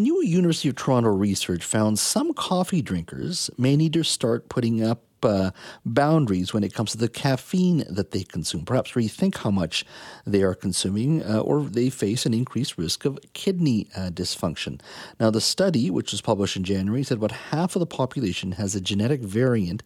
new University of Toronto research found some coffee drinkers may need to start putting up uh, boundaries when it comes to the caffeine that they consume. Perhaps rethink how much they are consuming, uh, or they face an increased risk of kidney uh, dysfunction. Now, the study, which was published in January, said about half of the population has a genetic variant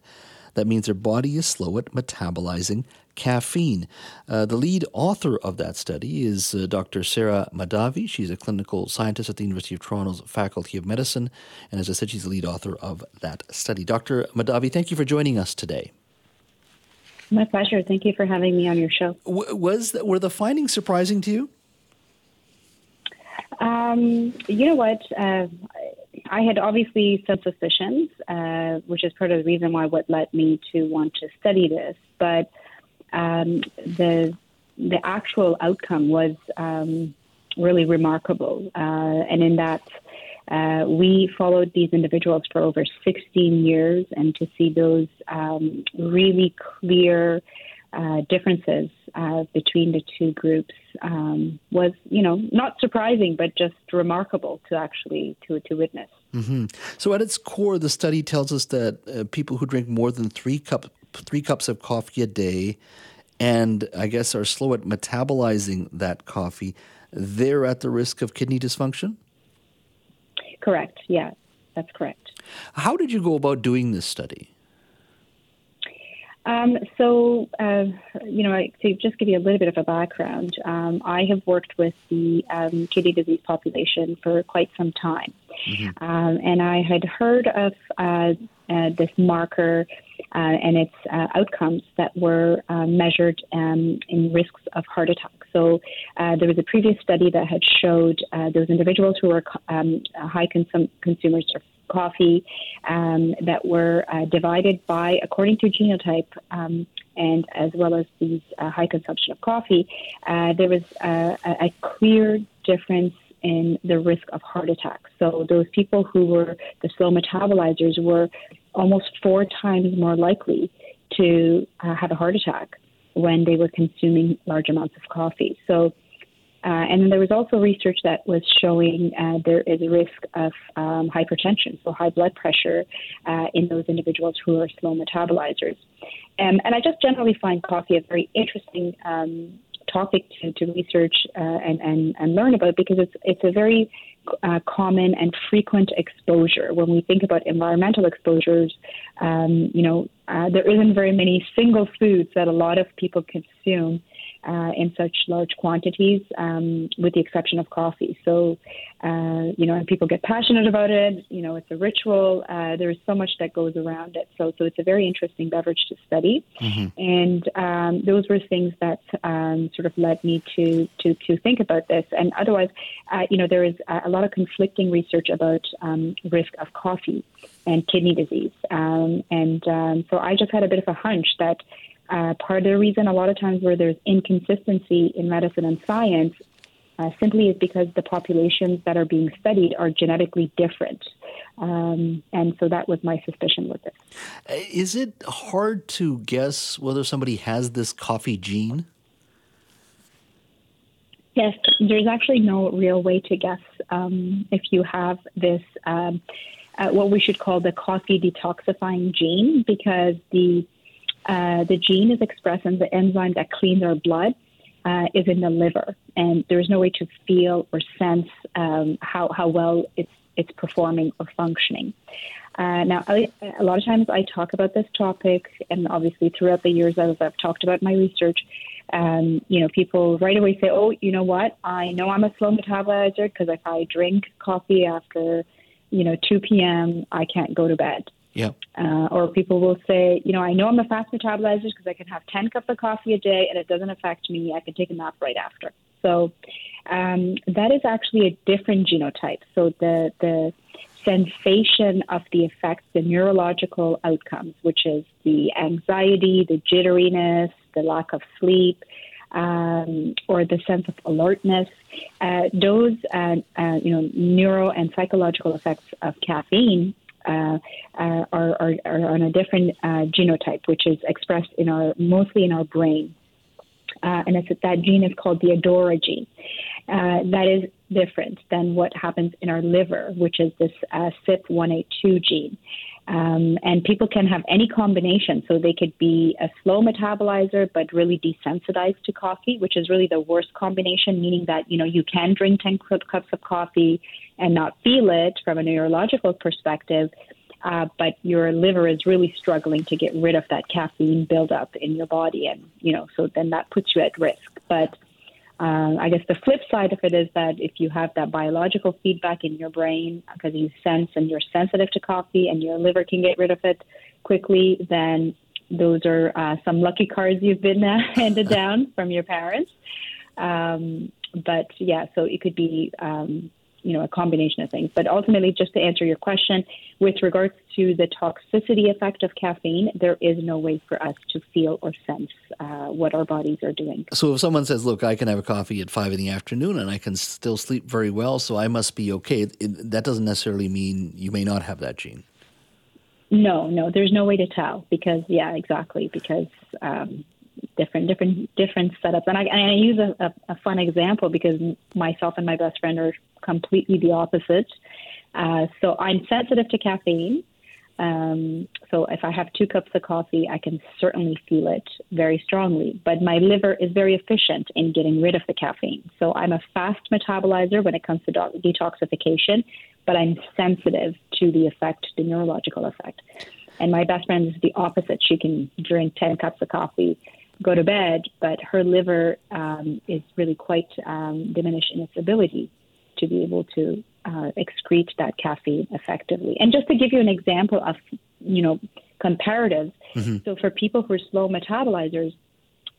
that means their body is slow at metabolizing caffeine. Uh, the lead author of that study is uh, Dr. Sara Mahdavi. She's a clinical scientist at the University of Toronto's Faculty of Medicine. And as I said, she's the lead author of that study. Dr. Mahdavi, thank you for joining us today. My pleasure. Thank you for having me on your show. W- was were the findings surprising to you? Um, you know what? Uh, I had obviously some suspicions, uh, which is part of the reason why what led me to want to study this. But um, the the actual outcome was um, really remarkable, uh, and in that. Uh, we followed these individuals for over 16 years, and to see those um, really clear uh, differences uh, between the two groups um, was, you know, not surprising, but just remarkable to actually to to witness. Mm-hmm. So, at its core, the study tells us that uh, people who drink more than three cup three cups of coffee a day, and I guess are slow at metabolizing that coffee, they're at the risk of kidney dysfunction. Correct. Yeah, that's correct. How did you go about doing this study? Um, so, uh, you know, to just give you a little bit of a background, um, I have worked with the um, kidney disease population for quite some time. Mm-hmm. Um, and I had heard of uh, uh, this marker uh, and its uh, outcomes that were uh, measured um, in risks of heart attack. So, there was a previous study that had showed those individuals who were um, high consum- consumers of coffee um, that were uh, divided by according to genotype um, and as well as these uh, high consumption of coffee, uh, there was uh, a, a clear difference in the risk of heart attack. So those people who were the slow metabolizers were almost four times more likely to uh, have a heart attack when they were consuming large amounts of coffee. So uh, and then there was also research that was showing uh, there is a risk of um, hypertension, so high blood pressure uh, in those individuals who are slow metabolizers. Um, and I just generally find coffee a very interesting um, topic to, to research uh, and, and, and learn about because it's, it's a very uh, common and frequent exposure. When we think about environmental exposures, um, you know, uh, there isn't very many single foods that a lot of people consume uh, in such large quantities, um, with the exception of coffee. So, uh, you know, and people get passionate about it. You know, it's a ritual. Uh, there is so much that goes around it. So, so it's a very interesting beverage to study. Mm-hmm. And um, those were things that um, sort of led me to to to think about this. And otherwise, uh, you know, there is a lot of conflicting research about um, risk of coffee and kidney disease. Um, and um, so I just had a bit of a hunch that uh, part of the reason a lot of times where there's inconsistency in medicine and science uh, simply is because the populations that are being studied are genetically different. Um, and so that was my suspicion with it. Uh, is it hard to guess whether somebody has this coffee gene? Yes, there's actually no real way to guess um, if you have this, um, uh, what we should call the coffee detoxifying gene, because the uh, the gene is expressed in the enzyme that cleans our blood uh, is in the liver, and there's no way to feel or sense um, how how well it's it's performing or functioning. Uh, now, I, a lot of times I talk about this topic, and obviously throughout the years as I've talked about my research, um, you know, people right away say, "Oh, you know what? I know I'm a slow metabolizer because if I drink coffee after, you know, 2 p.m., I can't go to bed." Yeah. Uh, or people will say, you know, I know I'm a fast metabolizer because I can have 10 cups of coffee a day and it doesn't affect me. I can take a nap right after. So um, that is actually a different genotype. So the, the sensation of the effects, the neurological outcomes, which is the anxiety, the jitteriness, the lack of sleep, um, or the sense of alertness. Uh, those, uh, uh, you know, neuro and psychological effects of caffeine uh, uh, are, are, are, on a different uh, genotype, which is expressed in our mostly in our brain. Uh, and it's, that gene is called the ADORA gene. Uh, that is different than what happens in our liver, which is this uh, CYP1A2 gene. Um, and people can have any combination. So they could be a slow metabolizer, but really desensitized to coffee, which is really the worst combination, meaning that, you know, you can drink 10 cups of coffee and not feel it from a neurological perspective. Uh, but your liver is really struggling to get rid of that caffeine buildup in your body, and you know, so then that puts you at risk. But uh, I guess the flip side of it is that if you have that biological feedback in your brain because you sense and you're sensitive to coffee and your liver can get rid of it quickly, then those are uh, some lucky cards you've been uh, handed down from your parents. Um, but yeah, so it could be um, you know a combination of things. But ultimately, just to answer your question, with regards to the toxicity effect of caffeine, there is no way for us to feel or sense uh, what our bodies are doing. So if someone says, "Look, I can have a coffee at five in the afternoon and I can still sleep very well, so I must be okay," it, that doesn't necessarily mean you may not have that gene. No, no, there's no way to tell because yeah, exactly because. Um, different different different setups and I, and I use a, a, a fun example because myself and my best friend are completely the opposite. Uh, so I'm sensitive to caffeine. Um, so if I have two cups of coffee, I can certainly feel it very strongly. But my liver is very efficient in getting rid of the caffeine. So I'm a fast metabolizer when it comes to do- detoxification, but I'm sensitive to the effect, the neurological effect. And my best friend is the opposite. She can drink 10 cups of coffee, go to bed, but her liver um, is really quite um, diminished in its ability to be able to uh, excrete that caffeine effectively. And just to give you an example of, you know, comparatives, mm-hmm. so for people who are slow metabolizers,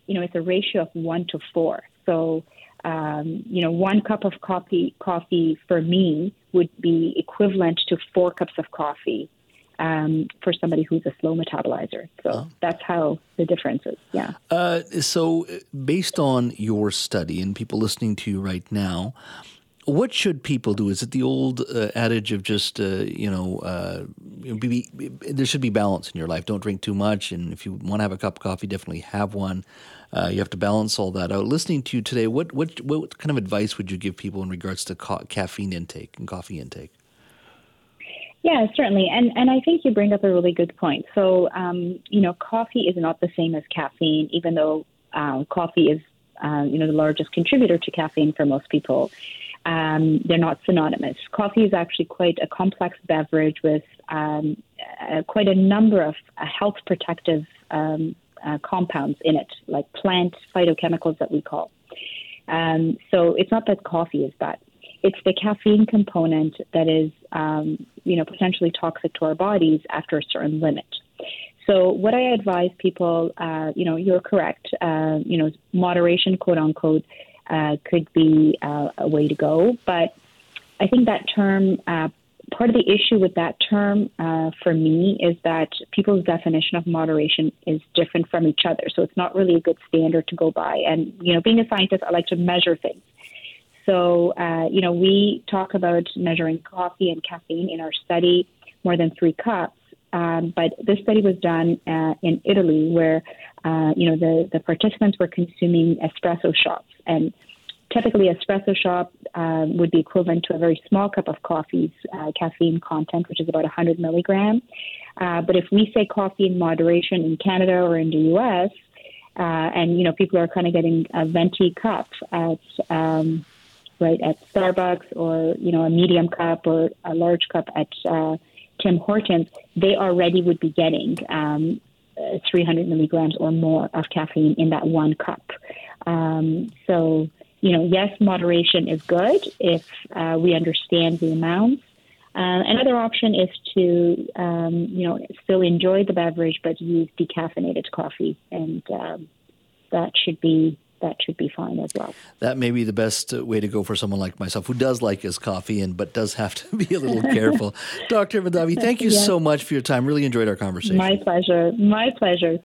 you know, it's a ratio of one to four. So, um, you know, one cup of coffee coffee for me would be equivalent to four cups of coffee um, for somebody who's a slow metabolizer. So oh. that's how the difference is. Yeah. Uh, so, based on your study and people listening to you right now, what should people do? Is it the old uh, adage of just uh, you know uh, be, be, there should be balance in your life. Don't drink too much, and if you want to have a cup of coffee, definitely have one. Uh, you have to balance all that out. Listening to you today, what what what kind of advice would you give people in regards to ca- caffeine intake and coffee intake? Yeah, certainly, and and I think you bring up a really good point. So, um, you know, coffee is not the same as caffeine, even though uh, coffee is uh, you know the largest contributor to caffeine for most people um, they're not synonymous. Coffee is actually quite a complex beverage with um, uh, quite a number of uh, health protective um, uh, compounds in it, like plant phytochemicals that we call. Um, so it's not that coffee is bad. It's the caffeine component that is, um, you know, potentially toxic to our bodies after a certain limit. So what I advise people, uh, you know, you're correct. Uh, you know, moderation, quote unquote, uh, could be uh, a way to go. But I think that term, uh, part of the issue with that term uh, for me is that people's definition of moderation is different from each other. So it's not really a good standard to go by. And, you know, being a scientist, I like to measure things. So, uh, you know, we talk about measuring coffee and caffeine in our study, more than three cups. Um, but this study was done uh, in Italy, where uh, you know the, the participants were consuming espresso shots, and typically espresso shot um, would be equivalent to a very small cup of coffee's uh, caffeine content, which is about 100 milligram. Uh, but if we say coffee in moderation in Canada or in the U.S., uh, and you know people are kind of getting a venti cup at um, right at Starbucks or you know a medium cup or a large cup at uh, Tim Hortons, they already would be getting um, uh, 300 milligrams or more of caffeine in that one cup. Um, so, you know, yes, moderation is good if uh, we understand the amounts. Uh, another option is to, um, you know, still enjoy the beverage but use decaffeinated coffee, and um, that should be that should be fine as well. That may be the best uh, way to go for someone like myself who does like his coffee and but does have to be a little careful. Dr. Mahdavi, thank you yes. so much for your time. Really enjoyed our conversation. My pleasure. My pleasure.